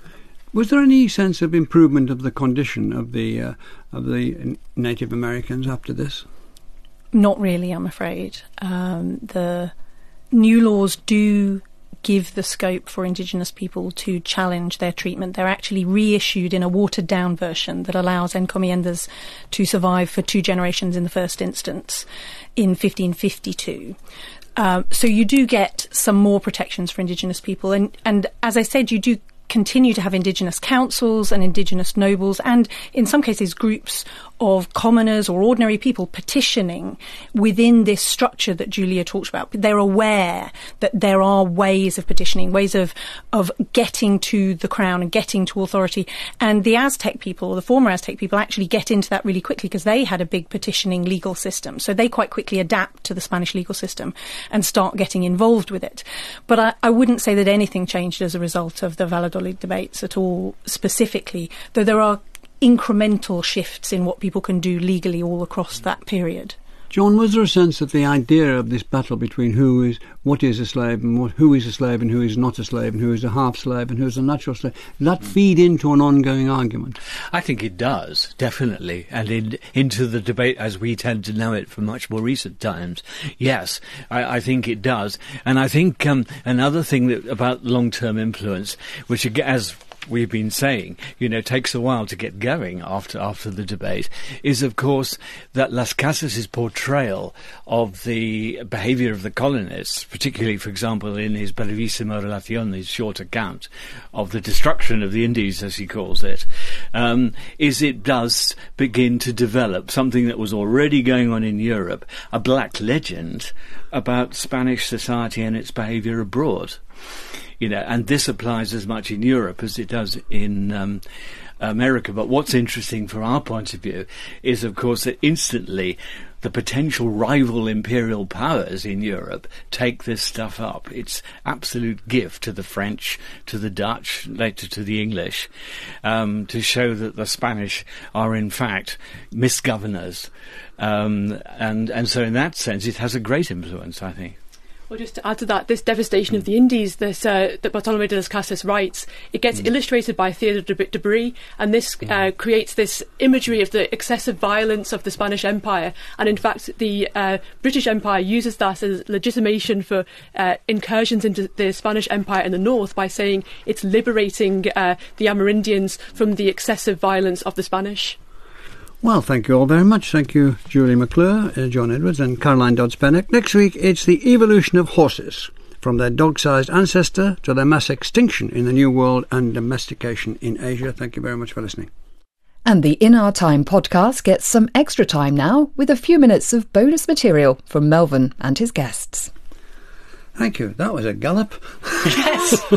Was there any sense of improvement of the condition of the uh, of the Native Americans after this? Not really, I'm afraid. Um, the new laws do give the scope for Indigenous people to challenge their treatment. They're actually reissued in a watered down version that allows encomiendas to survive for two generations in the first instance in 1552. Um, so you do get some more protections for Indigenous people, and and as I said, you do continue to have Indigenous councils and Indigenous nobles, and in some cases, groups of commoners or ordinary people petitioning within this structure that Julia talked about. They're aware that there are ways of petitioning, ways of, of getting to the crown and getting to authority. And the Aztec people, the former Aztec people, actually get into that really quickly because they had a big petitioning legal system. So they quite quickly adapt to the Spanish legal system and start getting involved with it. But I, I wouldn't say that anything changed as a result of the Valladolid debates at all specifically, though there are incremental shifts in what people can do legally all across that period. John, was there a sense that the idea of this battle between who is what is a slave and what, who is a slave and who is not a slave and who is a half slave and who is a natural slave that feed into an ongoing argument? I think it does definitely, and in, into the debate as we tend to know it from much more recent times. Yes, I, I think it does, and I think um, another thing that, about long-term influence, which as we've been saying, you know, takes a while to get going after after the debate, is of course that Las Casas' portrayal of the behaviour of the colonists, particularly, for example, in his Brevísima Relación, his short account of the destruction of the Indies, as he calls it, um, is it does begin to develop something that was already going on in Europe, a black legend about Spanish society and its behaviour abroad you know, and this applies as much in Europe as it does in um, America. But what's interesting from our point of view is, of course, that instantly the potential rival imperial powers in Europe take this stuff up. It's absolute gift to the French, to the Dutch, later to the English, um, to show that the Spanish are in fact misgovernors. Um, and and so in that sense, it has a great influence, I think. Well, just to add to that, this devastation of the Indies this, uh, that Bartolome de las Casas writes, it gets mm. illustrated by Theodore de, de Bry, and this mm. uh, creates this imagery of the excessive violence of the Spanish Empire. And in fact, the uh, British Empire uses that as legitimation for uh, incursions into the Spanish Empire in the north by saying it's liberating uh, the Amerindians from the excessive violence of the Spanish. Well, thank you all very much. Thank you, Julia McClure, uh, John Edwards, and Caroline Dodds Pennock. Next week, it's the evolution of horses, from their dog sized ancestor to their mass extinction in the New World and domestication in Asia. Thank you very much for listening. And the In Our Time podcast gets some extra time now with a few minutes of bonus material from Melvyn and his guests. Thank you. That was a gallop. Yes.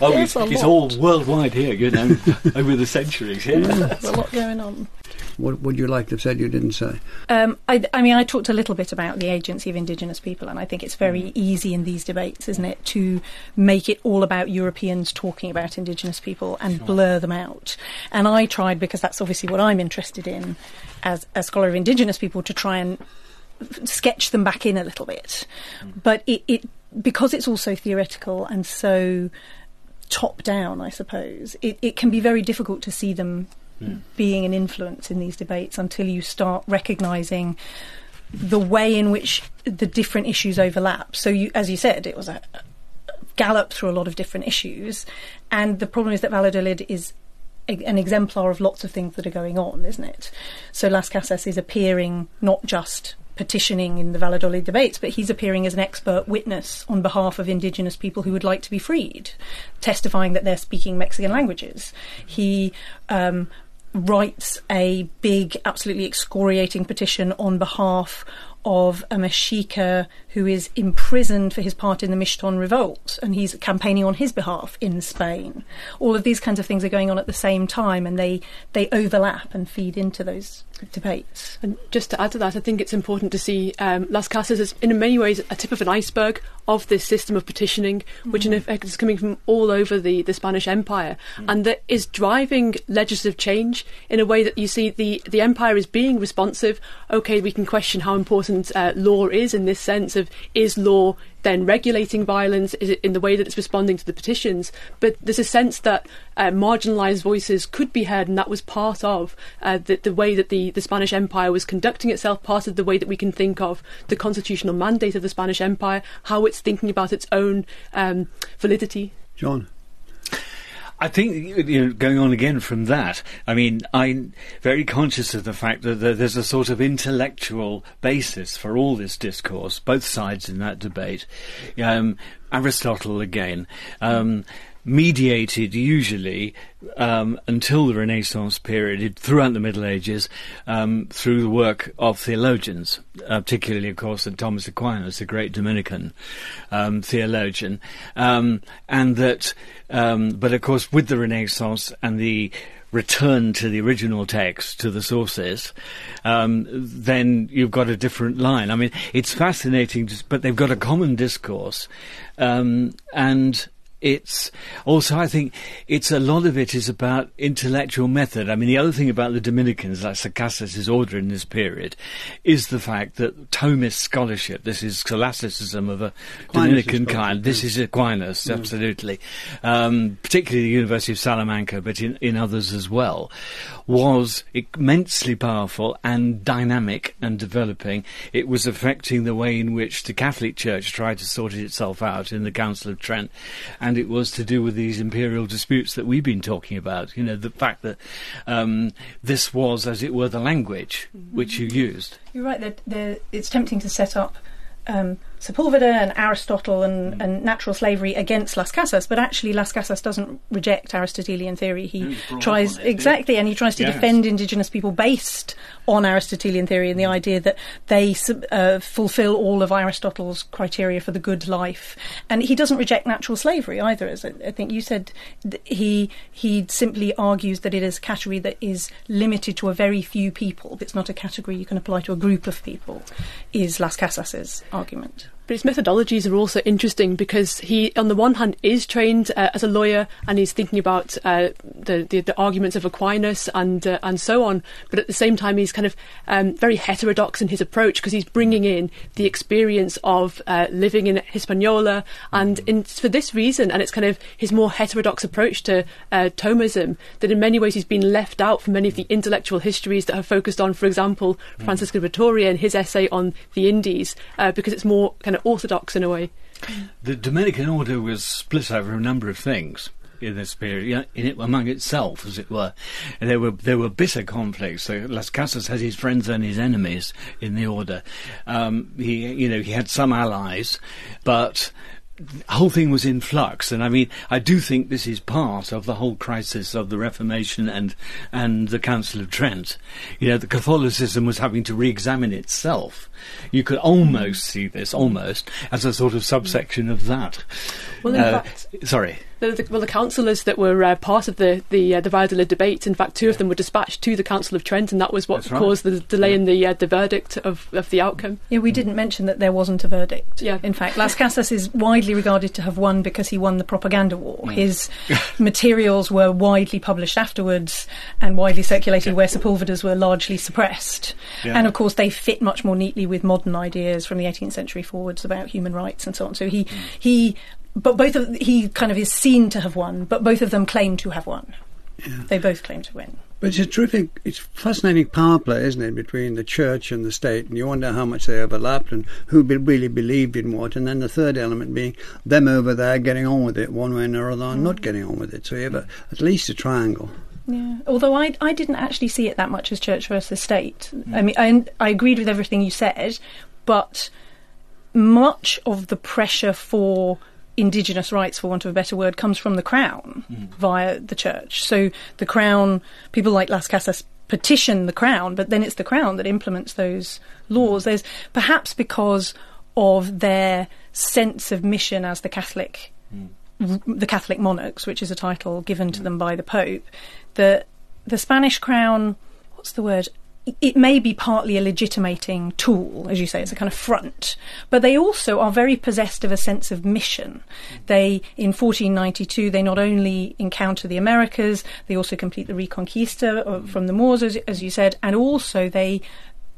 oh, he's, he's all worldwide here, you know, over the centuries. Yeah. There's a lot going on. What would you like to have said you didn't say? Um, I, I, mean, I talked a little bit about the agency of Indigenous people, and I think it's very mm. easy in these debates, isn't it, to make it all about Europeans talking about Indigenous people and sure. blur them out. And I tried, because that's obviously what I'm interested in as a scholar of Indigenous people, to try and sketch them back in a little bit. Mm. But it, it because it's also theoretical and so top down, I suppose, it, it can be very difficult to see them mm. being an influence in these debates until you start recognising the way in which the different issues overlap. So, you, as you said, it was a, a gallop through a lot of different issues, and the problem is that Valladolid is a, an exemplar of lots of things that are going on, isn't it? So Las Casas is appearing not just petitioning in the Valladolid debates, but he's appearing as an expert witness on behalf of indigenous people who would like to be freed, testifying that they're speaking Mexican languages. He um, writes a big, absolutely excoriating petition on behalf of a Mexica who is imprisoned for his part in the Mixton revolt, and he's campaigning on his behalf in Spain. All of these kinds of things are going on at the same time, and they, they overlap and feed into those debates. And just to add to that, I think it's important to see um, Las Casas as, in many ways, a tip of an iceberg of this system of petitioning, which in effect is coming from all over the, the Spanish Empire, and that is driving legislative change in a way that you see the, the empire is being responsive. Okay, we can question how important uh, law is in this sense of is law then regulating violence? In the way that it's responding to the petitions? But there's a sense that uh, marginalised voices could be heard, and that was part of uh, the, the way that the, the Spanish Empire was conducting itself, part of the way that we can think of the constitutional mandate of the Spanish Empire, how it's thinking about its own um, validity. John. I think you know, going on again from that. I mean, I'm very conscious of the fact that there's a sort of intellectual basis for all this discourse, both sides in that debate. Um, Aristotle again. Um, mediated usually um, until the Renaissance period, throughout the Middle Ages, um, through the work of theologians, uh, particularly, of course, Thomas Aquinas, the great Dominican um, theologian, um, and that, um, but of course, with the Renaissance and the return to the original text, to the sources, um, then you've got a different line. I mean, it's fascinating, but they've got a common discourse, um, and it's also, I think, it's a lot of it is about intellectual method. I mean, the other thing about the Dominicans, like Casas' order in this period, is the fact that Thomist scholarship, this is scholasticism of a Aquinas Dominican kind. This is Aquinas, absolutely. Um, particularly the University of Salamanca, but in, in others as well, was immensely powerful and dynamic and developing. It was affecting the way in which the Catholic Church tried to sort itself out in the Council of Trent. And it was to do with these imperial disputes that we've been talking about. You know, the fact that um, this was, as it were, the language which you used. You're right. That the, it's tempting to set up um, Sepulveda and Aristotle and, Mm. and natural slavery against Las Casas, but actually Las Casas doesn't reject Aristotelian theory. He tries it, exactly, and he tries to Yes. defend indigenous people based on Aristotelian theory and the idea that they uh, fulfill all of Aristotle's criteria for the good life. And he doesn't reject natural slavery either, as I, I think you said. He he simply argues that it is a category that is limited to a very few people. It's not a category you can apply to a group of people. Is Las Casas's argument? But his methodologies are also interesting because he, on the one hand, is trained uh, as a lawyer and he's thinking about uh, the, the the arguments of Aquinas and uh, and so on. But at the same time, he's kind of um, very heterodox in his approach because he's bringing in the experience of uh, living in Hispaniola, and in, for this reason, and it's kind of his more heterodox approach to uh, Thomism that in many ways he's been left out from many of the intellectual histories that have focused on, for example, Francisco de Vitoria and his essay on the Indies, uh, because it's more kind of orthodox in a way. The Dominican order was split over a number of things in this period, in it among itself, as it were. And there were there were bitter conflicts. So Las Casas had his friends and his enemies in the order. Um, he, you know, he had some allies, but the whole thing was in flux, and I mean, I do think this is part of the whole crisis of the Reformation and and the Council of Trent. You know, the Catholicism was having to re-examine itself. You could almost see this, almost, as a sort of subsection of that. Well, in Uh, fact, sorry. The, the, well, the councillors that were uh, part of the the, uh, the Valladolid debate, in fact, two of them were dispatched to the Council of Trent, and that was what That's right. caused the delay in the uh, the verdict of, of the outcome. Yeah, we didn't mention that there wasn't a verdict. Yeah. In fact, Las Casas is widely regarded to have won because he won the propaganda war. His materials were widely published afterwards and widely circulated where Sepulveda's were largely suppressed. Yeah. And of course, they fit much more neatly with modern ideas from the 18th century forwards about human rights and so on. So he, he, but both of, he kind of is seen to have won, but both of them claim to have won. They both claim to win. But it's a terrific, it's fascinating power play, isn't it, between the church and the state? And you wonder how much they overlapped and who be, really believed in what. And then the third element being them over there getting on with it one way or another, and not mm. getting on with it. So you have a, at least a triangle. Yeah, although I I didn't actually see it that much as church versus state. Mm. I mean, I I agreed with everything you said, but much of the pressure for indigenous rights, for want of a better word, comes from the crown hmm. via the church. So the crown, people like Las Casas petition the crown, but then it's the crown that implements those laws. Hmm. There's perhaps because of their sense of mission as the Catholic, hmm. the Catholic monarchs, which is a title given to them by the Pope. The the Spanish crown, what's the word? It may be partly a legitimating tool, as you say, it's a kind of front, but they also are very possessed of a sense of mission. They, in 1492, they not only encounter the Americas, they also complete the Reconquista uh, from the Moors, as, as you said, and also they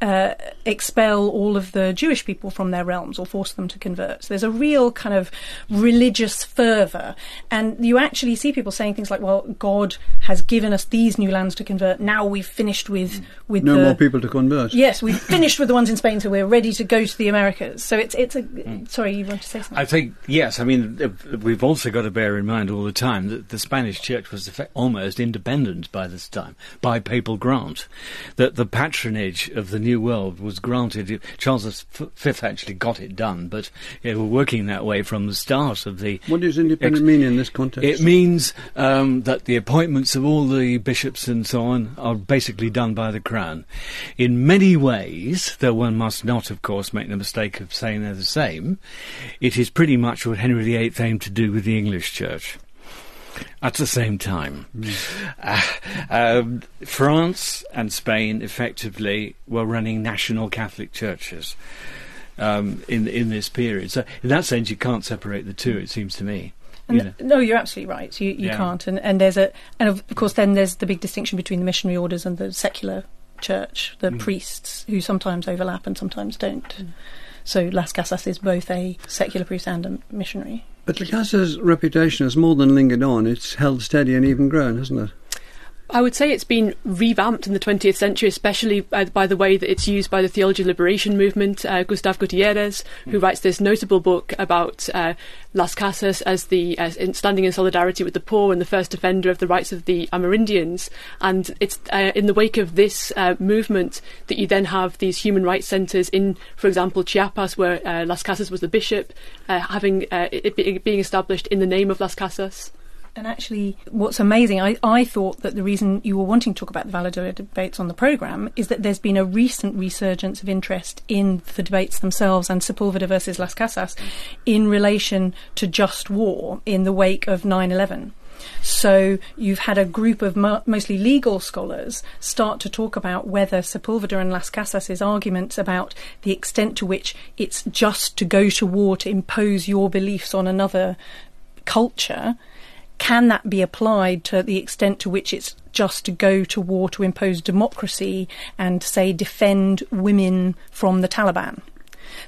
uh, expel all of the Jewish people from their realms or force them to convert. So there's a real kind of religious fervour. And you actually see people saying things like, well, God has given us these new lands to convert. Now we've finished with, with No the. more people to convert. Yes, we've finished with the ones in Spain, so we're ready to go to the Americas. So it's it's a. Sorry, you want to say something? I think yes. I mean, we've also got to bear in mind all the time that the Spanish Church was almost independent by this time by papal grant. That the patronage of the New World was granted. Charles V actually got it done, but we're working that way from the start of the. What does independent Ex- mean in this context? It means um, that the appointments of all the bishops and so on are basically done by the Crown. In many ways, though one must not, of course, make the mistake of saying they're the same, it is pretty much what Henry VIII aimed to do with the English Church. At the same time, Uh, um, France and Spain effectively were running national Catholic churches um, in in this period. So, in that sense, you can't separate the two. It seems to me. And you th- no, you're absolutely right. You you Yeah. can't. And and there's a and of course then there's the big distinction between the missionary orders and the secular church, the priests who sometimes overlap and sometimes don't. So Las Casas is both a secular priest and a missionary. But Las Casas' reputation has more than lingered on. It's held steady and even grown, hasn't it? I would say it's been revamped in the 20th century, especially by, by the way that it's used by the theology liberation movement. Uh, Gustav Gutierrez, who writes this notable book about uh, Las Casas as the as in, standing in solidarity with the poor and the first defender of the rights of the Amerindians. And it's uh, in the wake of this uh, movement that you then have these human rights centres in, for example, Chiapas, where uh, Las Casas was the bishop, uh, having uh, it, it being established in the name of Las Casas. And actually, what's amazing, I, I thought that the reason you were wanting to talk about the Valladolid debates on the programme is that there's been a recent resurgence of interest in the debates themselves and Sepulveda versus Las Casas in relation to just war in the wake of 9 11. So you've had a group of mo- mostly legal scholars start to talk about whether Sepulveda and Las Casas' arguments about the extent to which it's just to go to war to impose your beliefs on another culture can that be applied to the extent to which it's just to go to war to impose democracy and say defend women from the Taliban?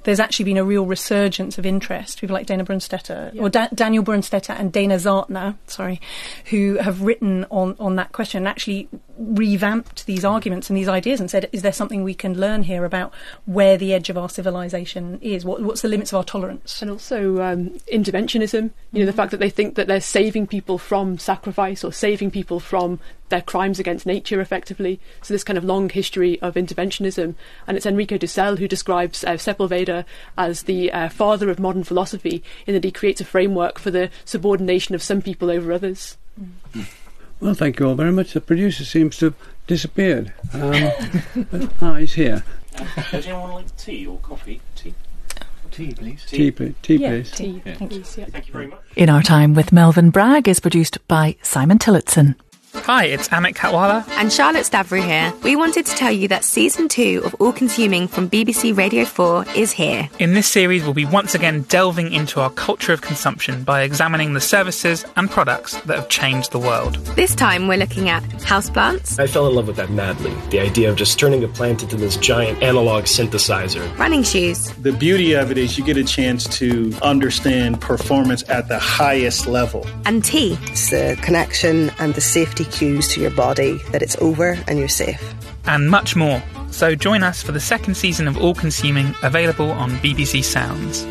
There's actually been a real resurgence of interest. People like Dana Brunstetter, or da- Daniel Brunstetter and Dana Zartner, sorry, who have written on, on that question and actually revamped these arguments and these ideas and said, is there something we can learn here about where the edge of our civilization is? What, what's the limits of our tolerance? and also um, interventionism. You know, the fact that they think that they're saving people from sacrifice or saving people from their crimes against nature, effectively. So this kind of long history of interventionism, and it's Enrique Dussel who describes uh, Sepulveda as the uh, father of modern philosophy, in that he creates a framework for the subordination of some people over others. Well, thank you all very much. The producer seems to have disappeared. Um, but- ah, he's here. Does anyone like tea or coffee? Tea? Tea, please. Tea, please. Tea, Yeah, please. tea. Yeah. Thank you. Thank you very much. In Our Time with Melvyn Bragg is produced by Simon Tillotson. Hi, it's Amit Katwala. And Charlotte Stavry here. We wanted to tell you that season two of All Consuming from BBC Radio 4 is here. In this series, we'll be once again delving into our culture of consumption by examining the services and products that have changed the world. This time we're looking at houseplants, I fell in love with that madly. The idea of just turning a plant into this giant analog synthesizer. running shoes, The beauty of it is you get a chance to understand performance at the highest level. and tea. It's the connection and the safety cues to your body that it's over and you're safe. And much more. So join us for the second season of All Consuming, available on BBC Sounds.